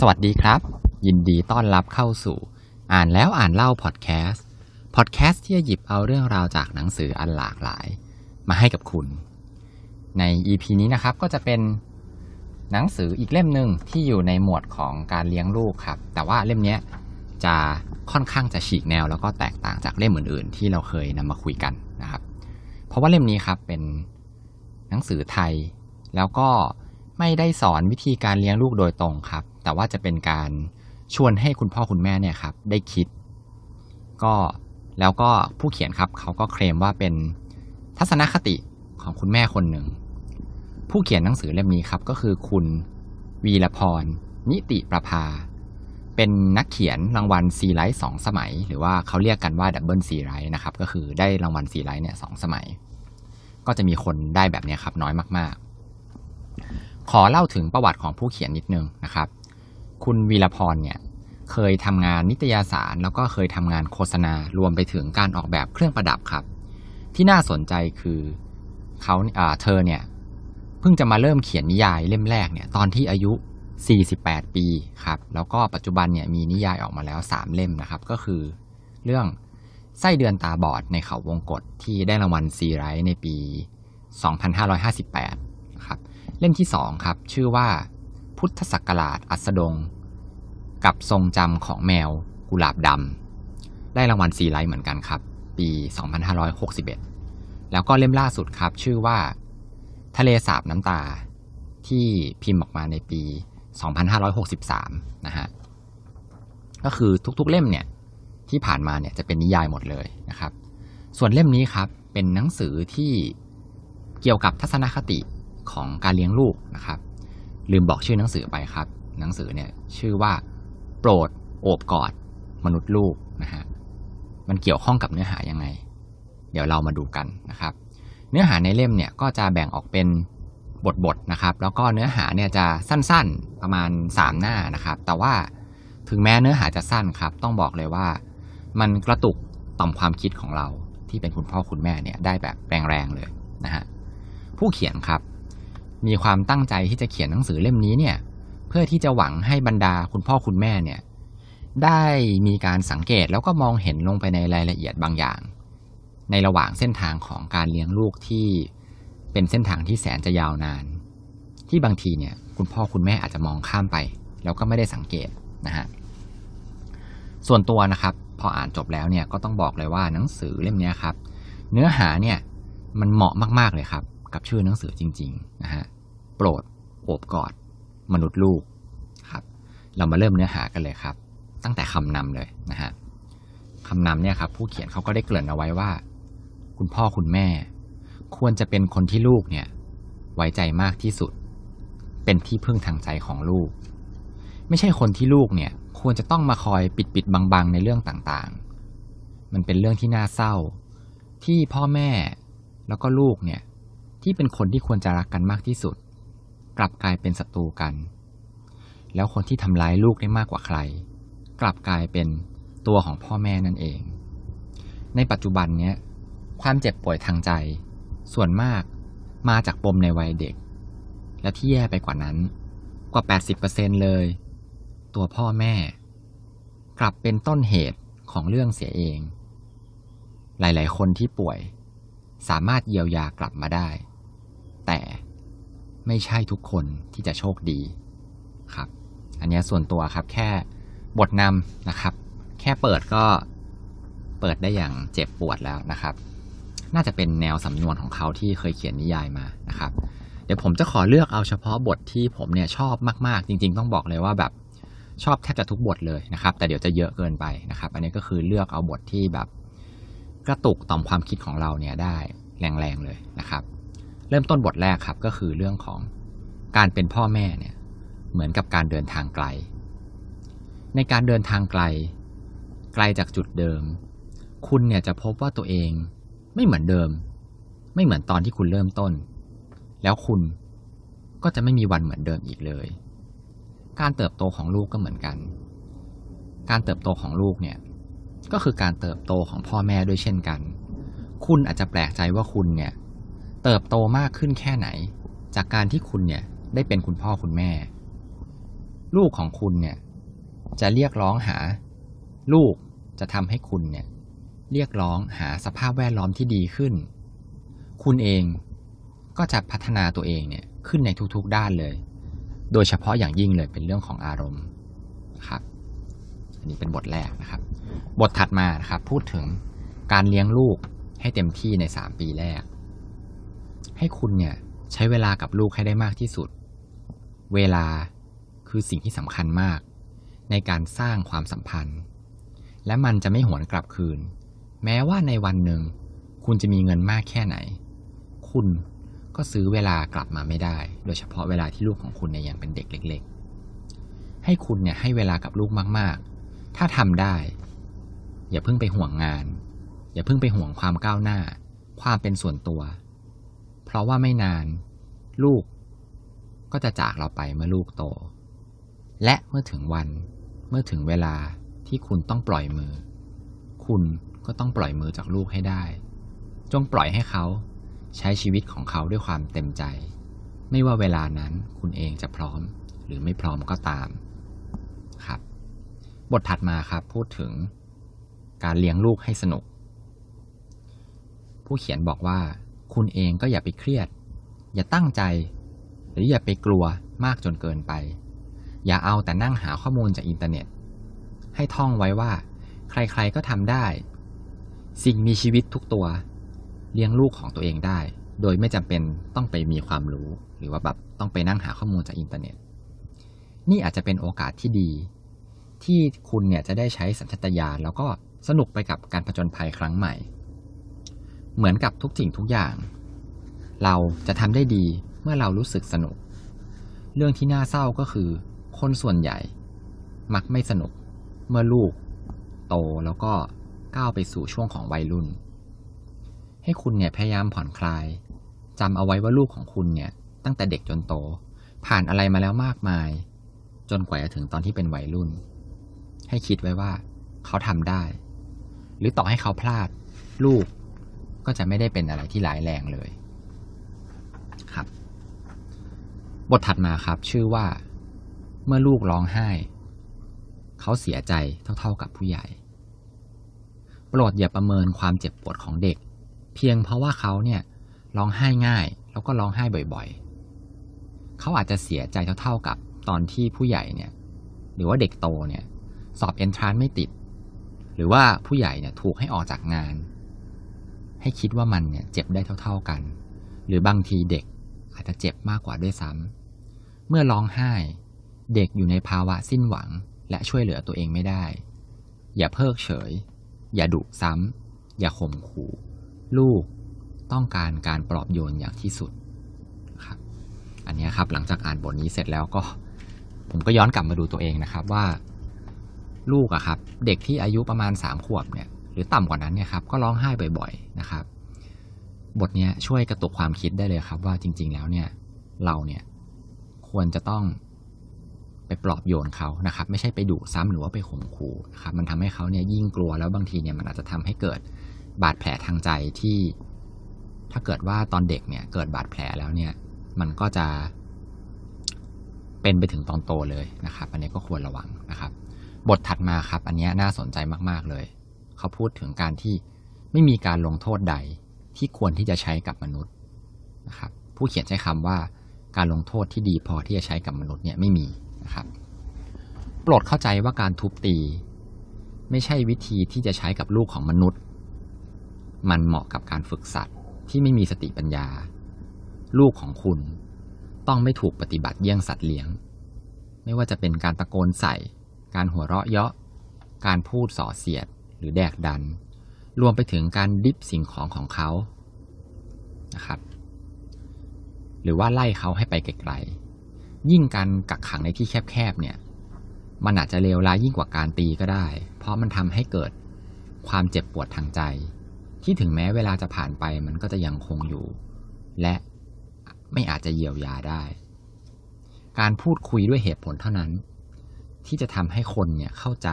สวัสดีครับ ยินดีต้อนรับเข้าสู่ อ่านแล้วอ่านเล่าพอดแคสต์พอดแคสต์ที่จะหยิบเอาเรื่องราวจากหนังสืออันหลากหลาย มาให้กับคุณ ใน EP นี้นะครับก็จะเป็นหนังสืออีกเล่มหนึ่งที่อยู่ในหมวดของการเลี้ยงลูกครับ แต่ว่าเล่มนี้จะค่อนข้างจะฉีกแนว แล้วก็แตกต่างจากเล่มอื่น ๆ ที่เราเคยนำมาคุยกันนะครับ เพราะว่าเล่มนี้ครับเป็นหนังสือไทยแล้วก็ ไม่ได้สอนวิธีการเลี้ยงลูกโดยตรงครับ แต่ว่าจะเป็นการชวนให้คุณพ่อคุณแม่เนี่ยครับ ได้คิด ก็แล้วก็ผู้เขียนครับ เขาก็เคลมว่าเป็นทัศนคติของคุณแม่คนหนึ่ง ผู้เขียนหนังสือเล่มนี้ครับ ก็คือคุณวีรพร นิติประภา เป็นนักเขียนรางวัลซีไรต์สองสมัย หรือว่าเขาเรียกกันว่า double ซีไรต์นะครับ ก็คือได้รางวัลซีไรต์เนี่ยสองสมัย ก็จะมีคนได้แบบนี้ครับ น้อยมากๆ ขอเล่าถึงประวัติของผู้เขียนนิดนึงนะครับ คุณวีรพรเนี่ยเคยทำงานนิตยสาร แล้วก็เคยทำงานโฆษณารวมไปถึงการออกแบบเครื่องประดับครับ ที่น่าสนใจคือเขาเธอเนี่ยเพิ่งจะมาเริ่มเขียนนิยายเล่มแรกเนี่ยตอนที่อายุ 48 ปีครับแล้วก็ปัจจุบันเนี่ยมีนิยายออกมาแล้ว 3 เล่มนะครับ ก็คือเรื่องไส้เดือนตาบอดในเขาวงกฏที่ได้รางวัลซีไรท์ในปี 2558 เล่มที่2ครับ ชื่อว่า พุทธศักราชอัสดง กับทรงจำของแมวกุหลาบดำได้รางวัลซีไรท์เหมือนกันครับ ปี 2561 แล้วก็เล่มล่าสุดครับ ชื่อว่า ทะเลสาบน้ำตา ที่พิมพ์ออกมาในปี 2563 นะฮะก็คือทุกๆเล่มเนี่ยที่ผ่านมาเนี่ยจะเป็นนิยายหมดเลยนะครับ ส่วนเล่มนี้ครับเป็นหนังสือที่เกี่ยวกับทัศนคติ ของการเลี้ยงลูกนะครับ ลืมบอกชื่อหนังสือไปครับ หนังสือเนี่ยชื่อว่า โปรดโอบกอด มนุษย์ลูกนะฮะมันเกี่ยวข้องกับเนื้อหายังไง เดี๋ยวเรามาดูกันนะครับ เนื้อหาในเล่มเนี่ยก็จะแบ่งออกเป็นบทๆนะครับ แล้วก็เนื้อหาเนี่ยจะสั้นๆประมาณ 3 หน้านะครับ แต่ว่าถึงแม้เนื้อหาจะสั้นครับ ต้องบอกเลยว่า มันกระตุกต่อมความคิดของเราที่เป็นคุณพ่อคุณแม่เนี่ยได้แบบแรงๆเลยนะฮะผู้เขียนครับ มีความตั้งใจที่จะเขียนหนังสือเล่มนี้เนี่ย เพื่อที่จะหวังให้บรรดาคุณพ่อคุณแม่เนี่ย ได้มีการสังเกตแล้วก็มองเห็นลงไปในรายละเอียดบางอย่าง ในระหว่างเส้นทางของการเลี้ยงลูกที่เป็นเส้นทางที่แสนจะยาวนาน ที่บางทีเนี่ย คุณพ่อคุณแม่อาจจะมองข้ามไป แล้วก็ไม่ได้สังเกตนะฮะส่วนตัวนะครับ พออ่านจบแล้วเนี่ยก็ต้องบอกเลยว่าหนังสือเล่มนี้ครับ เนื้อหาเนี่ยมันเหมาะมากๆเลยครับ กับชื่อหนังสือจริง ๆ นะฮะ โปรดโอบกอด มนุษย์ลูกครับ เรามาเริ่มเนื้อหากันเลยครับ ตั้งแต่คำนำเลยนะฮะคำนำเนี่ยครับ ผู้เขียนเขาก็ได้เกริ่นเอาไว้ว่า คุณพ่อคุณแม่ ควรจะเป็นคนที่ลูกเนี่ย ไว้ใจมากที่สุด เป็นที่พึ่งทางใจของลูก ไม่ใช่คนที่ลูกเนี่ย ควรจะต้องมาคอยปิดปิดบังๆในเรื่องต่างๆ มันเป็นเรื่องที่น่าเศร้า ที่พ่อแม่แล้วก็ลูกเนี่ย ที่เป็นคนที่ควรจะรักกันมากที่สุด กลับกลายเป็นศัตรูกัน แล้วคนที่ทำร้ายลูกได้มากกว่าใคร กลับกลายเป็นตัวของพ่อแม่นั่นเอง ในปัจจุบันเนี้ยความเจ็บป่วยทางใจ ส่วนมากมาจากปมในวัยเด็ก และที่แย่ไปกว่านั้นกว่า 80%เลย ตัวพ่อแม่ กลับเป็นต้นเหตุของเรื่องเสียเอง หลาย ๆ คนที่ป่วย สามารถเยียวยากลับมาได้ แต่ ไม่ใช่ทุกคนที่จะโชคดีครับ อันนี้ส่วนตัวครับแค่บทนำนะครับ แค่เปิดก็เปิดได้อย่างเจ็บปวดแล้วนะครับ น่าจะเป็นแนวสำนวนของเขาที่เคยเขียนนิยายมานะครับ เดี๋ยวผมจะขอเลือกเอาเฉพาะบทที่ผมเนี่ยชอบมาก ๆ จริง ๆ ต้องบอกเลยว่าแบบชอบแทบจะทุกบทเลยนะครับ แต่เดี๋ยวจะเยอะเกินไปนะครับ อันนี้ก็คือเลือกเอาบทที่แบบกระตุกต่อมความคิดของเราเนี่ยได้แรงๆเลยนะครับ เริ่มต้นบทแรกครับก็คือเรื่องของการเป็นพ่อแม่เนี่ยเหมือนกับการเดินทางไกล ในการเดินทางไกล ไกลจากจุดเดิม คุณเนี่ยจะพบว่าตัวเองไม่เหมือนเดิม ไม่เหมือนตอนที่คุณเริ่มต้น แล้วคุณก็จะไม่มีวันเหมือนเดิมอีกเลย การเติบโตของลูกก็เหมือนกัน การเติบโตของลูกเนี่ยก็คือการเติบโตของพ่อแม่ด้วยเช่นกัน คุณอาจจะแปลกใจว่าคุณเนี่ย เติบโตมากขึ้นแค่ไหน จากการที่คุณเนี่ยได้เป็นคุณพ่อคุณแม่ ลูกของคุณเนี่ย จะเรียกร้องหา ลูกจะทำให้คุณเนี่ย เรียกร้องหาสภาพแวดล้อมที่ดีขึ้น คุณเองก็จะพัฒนาตัวเองเนี่ยขึ้นในทุกๆด้านเลย โดยเฉพาะอย่างยิ่งเลยเป็นเรื่องของอารมณ์ครับ อันนี้เป็นบทแรกนะครับ บทถัดมานะครับ พูดถึงการเลี้ยงลูกให้เต็มที่ในสามปีแรก ให้คุณเนี่ยใช้เวลากับลูกให้ได้มากที่สุด เวลาคือสิ่งที่สำคัญมาก ในการสร้างความสัมพันธ์ และมันจะไม่หวนกลับคืน แม้ว่าในวันหนึ่ง คุณจะมีเงินมากแค่ไหน คุณก็ซื้อเวลากลับมาไม่ได้ โดยเฉพาะเวลาที่ลูกของคุณเนี่ยยังเป็นเด็กเล็ก ๆ ให้คุณเนี่ยให้เวลากับลูกมาก ๆ ถ้าทำได้ อย่าเพิ่งไปห่วงงาน อย่าเพิ่งไปห่วงความก้าวหน้า ความเป็นส่วนตัว ราะว่าไม่นาน ลูกก็จะจากเราไปเมื่อลูกโต และเมื่อถึงวันเมื่อถึงเวลาที่คุณต้องปล่อยมือ คุณก็ต้องปล่อยมือจากลูกให้ได้ จงปล่อยให้เขาใช้ชีวิตของเขาด้วยความเต็มใจ ไม่ว่าเวลานั้นคุณเองจะพร้อมหรือไม่พร้อมก็ตามครับ บทถัดมาครับพูดถึงการเลี้ยงลูกให้สนุก ผู้เขียนบอกว่า คุณเองก็อย่าไปเครียด อย่าตั้งใจ หรืออย่าไปกลัวมากจนเกินไป อย่าเอาแต่นั่งหาข้อมูลจากอินเทอร์เน็ต ให้ท่องไว้ว่า ใครๆก็ทำได้ สิ่งมีชีวิตทุกตัว เลี้ยงลูกของตัวเองได้ โดยไม่จำเป็นต้องไปมีความรู้ หรือว่าแบบต้องไปนั่งหาข้อมูลจากอินเทอร์เน็ต นี่อาจจะเป็นโอกาสที่ดี ที่คุณเนี่ยจะได้ใช้สัญชาตญาณแล้วก็สนุกไปกับการผจญภัยครั้งใหม่ เหมือนกับทุกสิ่งทุกอย่าง เราจะทำได้ดีเมื่อเรารู้สึกสนุก เรื่องที่น่าเศร้าก็คือ คนส่วนใหญ่ มักไม่สนุก เมื่อลูก โตแล้วก็ก้าวไปสู่ช่วงของวัยรุ่น ให้คุณเนี่ยพยายามผ่อนคลายจำเอาไว้ว่าลูกของคุณเนี่ย ตั้งแต่เด็กจนโต ผ่านอะไรมาแล้วมากมาย จนกว่าจะถึงตอนที่เป็นวัยรุ่น ให้คิดไว้ว่า เขาทำได้ หรือต่อให้เขาพลาด ลูก ก็จะไม่ได้เป็นอะไรที่ร้ายแรงเลยครับ บทถัดมาครับชื่อว่า เมื่อลูกร้องไห้ เขาเสียใจเท่า ๆกับผู้ใหญ่ โปรดอย่าประเมินความเจ็บปวดของเด็ก เพียงเพราะว่าเขาเนี่ยร้องไห้ง่าย แล้วก็ร้องไห้บ่อยๆ เขาอาจจะเสียใจเท่าๆกับตอนที่ผู้ใหญ่เนี่ย หรือว่าเด็กโตเนี่ย สอบเอนทรานไม่ติด หรือว่าผู้ใหญ่เนี่ยถูกให้ออกจากงาน ให้คิดว่ามันเนี่ยเจ็บได้เท่า ๆกัน หรือบางทีเด็กอาจจะเจ็บมากกว่าด้วยซ้ำเมื่อร้องไห้ เด็กอยู่ในภาวะสิ้นหวัง และช่วยเหลือตัวเองไม่ได้ อย่าเพิกเฉย อย่าดุซ้ำอย่าข่มขู่ ลูกต้องการการปลอบโยนอย่างที่สุดครับอันนี้ครับหลังจากอ่านบทนี้เสร็จแล้วก็ ผมก็ย้อนกลับมาดูตัวเองนะครับว่า ลูกอะครับ เด็กที่อายุประมาณสามขวบเนี่ย หรือต่ำกว่านั้นเนี่ยครับก็ร้องไห้บ่อยๆนะครับ บทนี้ช่วยกระตุกความคิดได้เลยครับ ว่าจริง ๆ แล้วเนี่ยเราเนี่ยควรจะต้องไปปลอบโยนเขานะครับ ไม่ใช่ไปดุซ้ำหรือว่าไปข่มขู่นะครับมันทำให้เขาเนี่ยยิ่งกลัวแล้วบางทีเนี่ยมันอาจจะทำให้เกิดบาดแผลทางใจที่ ถ้าเกิดว่าตอนเด็กเนี่ยเกิดบาดแผลแล้วเนี่ย มันก็จะเป็นไปถึงตอนโตเลยนะครับ อันนี้ก็ควรระวังนะครับ บทถัดมาครับ อันนี้น่าสนใจมาก ๆ เลย เขาพูดถึงการที่ไม่มีการลงโทษใดที่ควรที่จะใช้กับมนุษย์นะครับ ผู้เขียนใช้คำว่าการลงโทษที่ดีพอที่จะใช้กับมนุษย์เนี่ยไม่มีนะครับโปรดเข้าใจว่าการทุบตี ไม่ใช่วิธีที่จะใช้กับลูกของมนุษย์ มันเหมาะกับการฝึกสัตว์ที่ไม่มีสติปัญญา ลูกของคุณต้องไม่ถูกปฏิบัติเยี่ยงสัตว์เลี้ยง ไม่ว่าจะเป็นการตะโกนใส่ การหัวเราะเยาะ การพูดส่อเสียด หรือแดกดัน รวมไปถึงการดิบสิ่งของของเขานะครับ หรือว่าไล่เขาให้ไปไกลๆยิ่งการกักขังในที่แคบๆเนี่ย มันอาจจะเลวร้ายยิ่งกว่าการตีก็ได้ เพราะมันทำให้เกิดความเจ็บปวดทางใจ ที่ถึงแม้เวลาจะผ่านไปมันก็จะยังคงอยู่ และไม่อาจจะเยียวยาได้ การพูดคุยด้วยเหตุผลเท่านั้น ที่จะทำให้คนเนี่ยเข้าใจ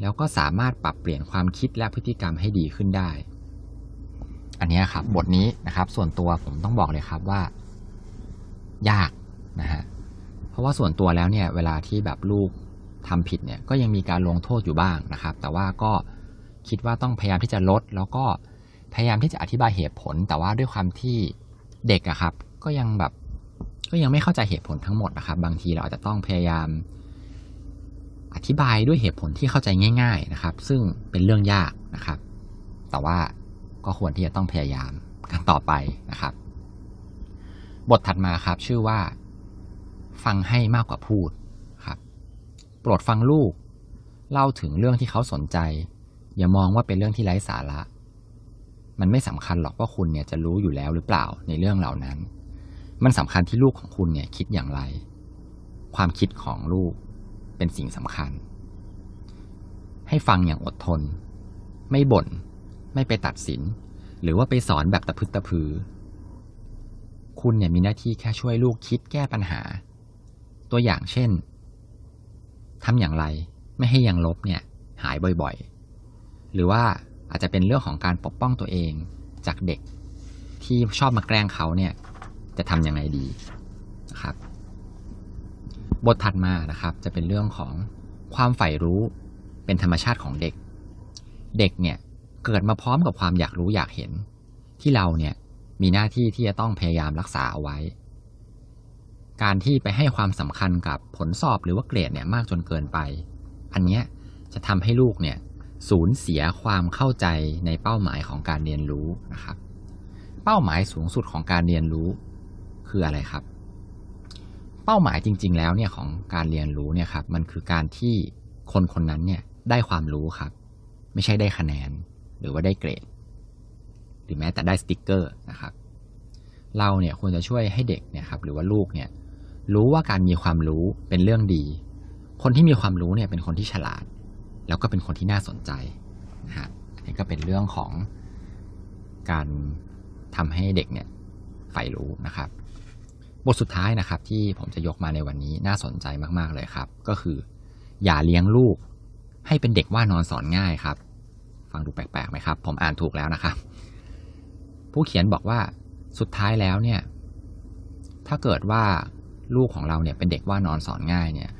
แล้วก็สามารถปรับเปลี่ยนความคิดและพฤติกรรมให้ดีขึ้นได้ อันนี้ครับบทนี้นะครับ ส่วนตัวผมต้องบอกเลยครับว่า ยากนะฮะเพราะว่าส่วนตัวแล้วเนี่ย เวลาที่แบบลูกทำผิดเนี่ย ก็ยังมีการลงโทษอยู่บ้างนะครับ แต่ว่าก็คิดว่าต้องพยายามที่จะลด แล้วก็พยายามที่จะอธิบายเหตุผล แต่ว่าด้วยความที่เด็กอะครับ ก็ยังแบบ ก็ยังไม่เข้าใจเหตุผลทั้งหมดนะครับ บางทีเราอาจจะต้องพยายาม ธิบายด้วยเหตุผลที่เข้าใจง่าย ๆนะครับ ซึ่งเป็นเรื่องยากนะครับ แต่ว่าก็ควรที่จะต้องพยายามกันต่อไปนะครับ บทถัดมาครับชื่อว่า ฟังให้มากกว่าพูดครับ โปรดฟังลูก เล่าถึงเรื่องที่เขาสนใจ อย่ามองว่าเป็นเรื่องที่ไร้สาระ มันไม่สำคัญหรอกว่าคุณเนี่ยจะรู้อยู่แล้วหรือเปล่าในเรื่องเหล่านั้น มันสำคัญที่ลูกของคุณเนี่ยคิดอย่างไร ความคิดของลูก เป็นสิ่งสำคัญ ให้ฟังอย่างอดทน ไม่บน่น ไม่ไปตัดสิน หรือว่าไปสอนแบบตะพึดตะพือ คุณเนี่ยมีหน้าที่แค่ช่วยลูกคิดแก้ปัญหา ตัวอย่างเช่นทำอย่างไรไม่ให้ยังลบเนี่ยหายบ่อยๆ หรือว่าอาจจะเป็นเรื่องของการปกป้องตัวเองจากเด็กที่ชอบมาแกล้งเขาเนี่ยจะทำยังไงดีนะครับ บทถัดมานะครับจะเป็นเรื่องของความใฝ่รู้เป็นธรรมชาติของเด็ก เด็กเนี่ยเกิดมาพร้อมกับความอยากรู้อยากเห็น ที่เราเนี่ยมีหน้าที่ที่จะต้องพยายามรักษาเอาไว้ การที่ไปให้ความสำคัญกับผลสอบหรือว่าเกรดเนี่ยมากจนเกินไป อันเนี้ยจะทำให้ลูกเนี่ยสูญเสียความเข้าใจในเป้าหมายของการเรียนรู้นะครับ เป้าหมายสูงสุดของการเรียนรู้คืออะไรครับ ป้าหมายจริง ๆ แล้วเนี่ยของการเรียนรู้เนี่ยครับมันคือการที่คนคนนั้นเนี่ยได้ความรู้ครับ ไม่ใช่ได้คะแนน หรือว่าได้เกรด หรือแม้แต่ได้สติกเกอร์นะครับ เราเนี่ยควรจะช่วยให้เด็กเนี่ยครับหรือว่าลูกเนี่ยรู้ว่าการมีความรู้เป็นเรื่องดี คนที่มีความรู้เนี่ยเป็นคนที่ฉลาด แล้วก็เป็นคนที่น่าสนใจนะฮะอันนี้ก็เป็นเรื่องของการทำให้เด็กเนี่ยใฝ่รู้นะครับ บทสุดท้ายนะครับ ที่ผมจะยกมาในวันนี้น่าสนใจมากๆเลยครับ ก็คือ อย่าเลี้ยงลูก ให้เป็นเด็กว่านอนสอนง่ายครับ ฟังดูแปลกๆไหมครับ ผมอ่านถูกแล้วนะครับ ผู้เขียนบอกว่าสุดท้ายแล้วเนี่ย ถ้าเกิดว่าลูกของเราเนี่ยเป็นเด็กว่านอนสอนง่ายเนี่ย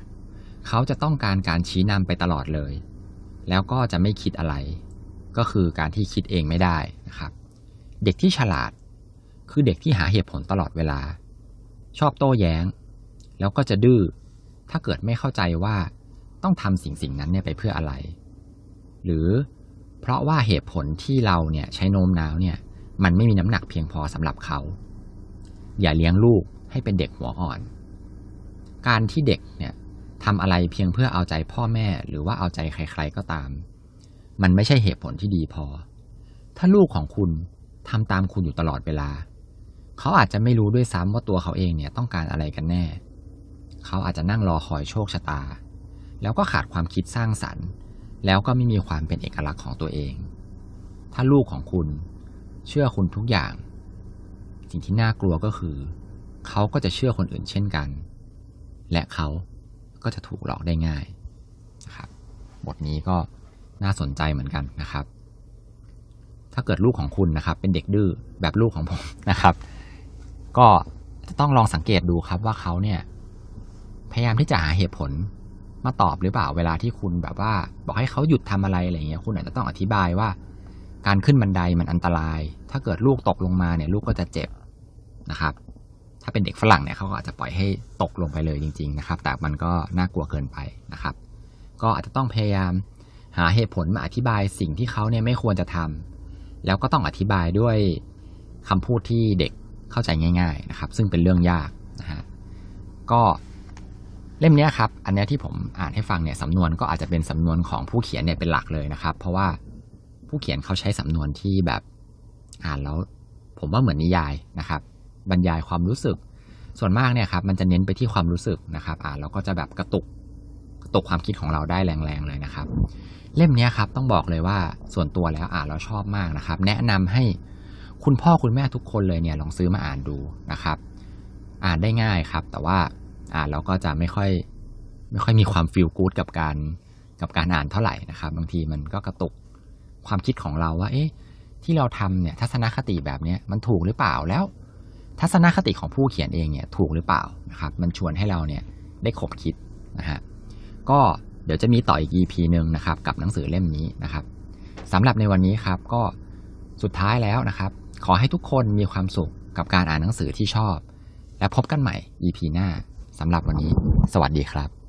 เขาจะต้องการการชี้นำไปตลอดเลย แล้วก็จะไม่คิดอะไร ก็คือการที่คิดเองไม่ได้นะครับ เด็กที่ฉลาด คือเด็กที่หาเหตุผลตลอดเวลา ชอบโต้แย้ง แล้วก็จะดื้อ ถ้าเกิดไม่เข้าใจว่าต้องทำสิ่งสิ่งนั้นเนี่ยไปเพื่ออะไร หรือเพราะว่าเหตุผลที่เราเนี่ยใช้โน้มน้าวเนี่ยมันไม่มีน้ำหนักเพียงพอสำหรับเขา อย่าเลี้ยงลูกให้เป็นเด็กหัวอ่อน การที่เด็กเนี่ยทำอะไรเพียงเพื่อเอาใจพ่อแม่หรือว่าเอาใจใคร ๆก็ตาม มันไม่ใช่เหตุผลที่ดีพอ ถ้าลูกของคุณทำตามคุณอยู่ตลอดเวลา เขาอาจจะไม่รู้ด้วยซ้ำว่าตัวเขาเองเนี่ยต้องการอะไรกันแน่ เขาอาจจะนั่งรอคอยโชคชะตา แล้วก็ขาดความคิดสร้างสรรค์ แล้วก็ไม่มีความเป็นเอกลักษณ์ของตัวเอง ถ้าลูกของคุณเชื่อคุณทุกอย่าง สิ่งที่น่ากลัวก็คือ เขาก็จะเชื่อคนอื่นเช่นกัน และเขาก็จะถูกหลอกได้ง่ายนะครับ บทนี้ก็น่าสนใจเหมือนกันนะครับ ถ้าเกิดลูกของคุณนะครับ เป็นเด็กดื้อแบบลูกของผมนะครับ ก็จะต้องลองสังเกตดูครับว่าเขาเนี่ย พยายามที่จะหาเหตุผลมาตอบหรือเปล่าเวลาที่คุณแบบว่า บอกให้เขาหยุดทำอะไรอะไรเงี้ยคุณอาจจะต้องอธิบายว่า การขึ้นบันไดมันอันตราย ถ้าเกิดลูกตกลงมาเนี่ย ลูกก็จะเจ็บนะครับ ถ้าเป็นเด็กฝรั่งเนี่ยเขาก็อาจจะปล่อยให้ตกลงไปเลยจริง ๆ นะครับ แต่มันก็น่ากลัวเกินไปนะครับ ก็อาจจะต้องพยายามหาเหตุผลมาอธิบายสิ่งที่เขาเนี่ยไม่ควรจะทำแล้วก็ต้องอธิบายด้วยคำพูดที่เด็ก เข้าใจง่ายๆนะครับ ซึ่งเป็นเรื่องยากนะฮะก็เล่มนี้ครับ อันนี้ที่ผมอ่านให้ฟังเนี่ยสำนวนก็อาจจะเป็นสำนวนของผู้เขียนเนี่ยเป็นหลักเลยนะครับ เพราะว่าผู้เขียนเขาใช้สำนวนที่แบบอ่านแล้ว ผมว่าเหมือนนิยายนะครับ บรรยายความรู้สึก ส่วนมากเนี่ยครับ มันจะเน้นไปที่ความรู้สึกนะครับ อ่านแล้วก็จะแบบกระตุกกระตุกความคิดของเราได้แรงๆเลยนะครับ เล่มนี้ครับต้องบอกเลยว่าส่วนตัวแล้วอ่านแล้วชอบมากนะครับ แนะนำให้ คุณพ่อคุณแม่ทุกคนเลยเนี่ยลองซื้อมาอ่านดูนะครับ อ่านได้ง่ายครับ แต่ว่าอ่านแล้วก็จะไม่ค่อยไม่ค่อยมีความฟีลกู๊ดกับการกับการอ่านเท่าไหร่นะครับ บางทีมันก็กระตุกความคิดของเราว่า เอ๊ะ ที่เราทำเนี่ยทัศนคติแบบนี้มันถูกหรือเปล่าแล้ว ทัศนคติของผู้เขียนเองเนี่ยถูกหรือเปล่านะครับ มันชวนให้เราเนี่ยได้ขบคิดนะฮะก็เดี๋ยวจะมีต่ออีก EP หนึ่งนะครับ กับหนังสือเล่มนี้นะครับสำหรับในวันนี้ครับก็สุดท้ายแล้วนะครับ ขอให้ทุกคนมีความสุขกับการอ่านหนังสือที่ชอบ และพบกันใหม่ EP หน้าสำหรับวันนี้ สวัสดีครับ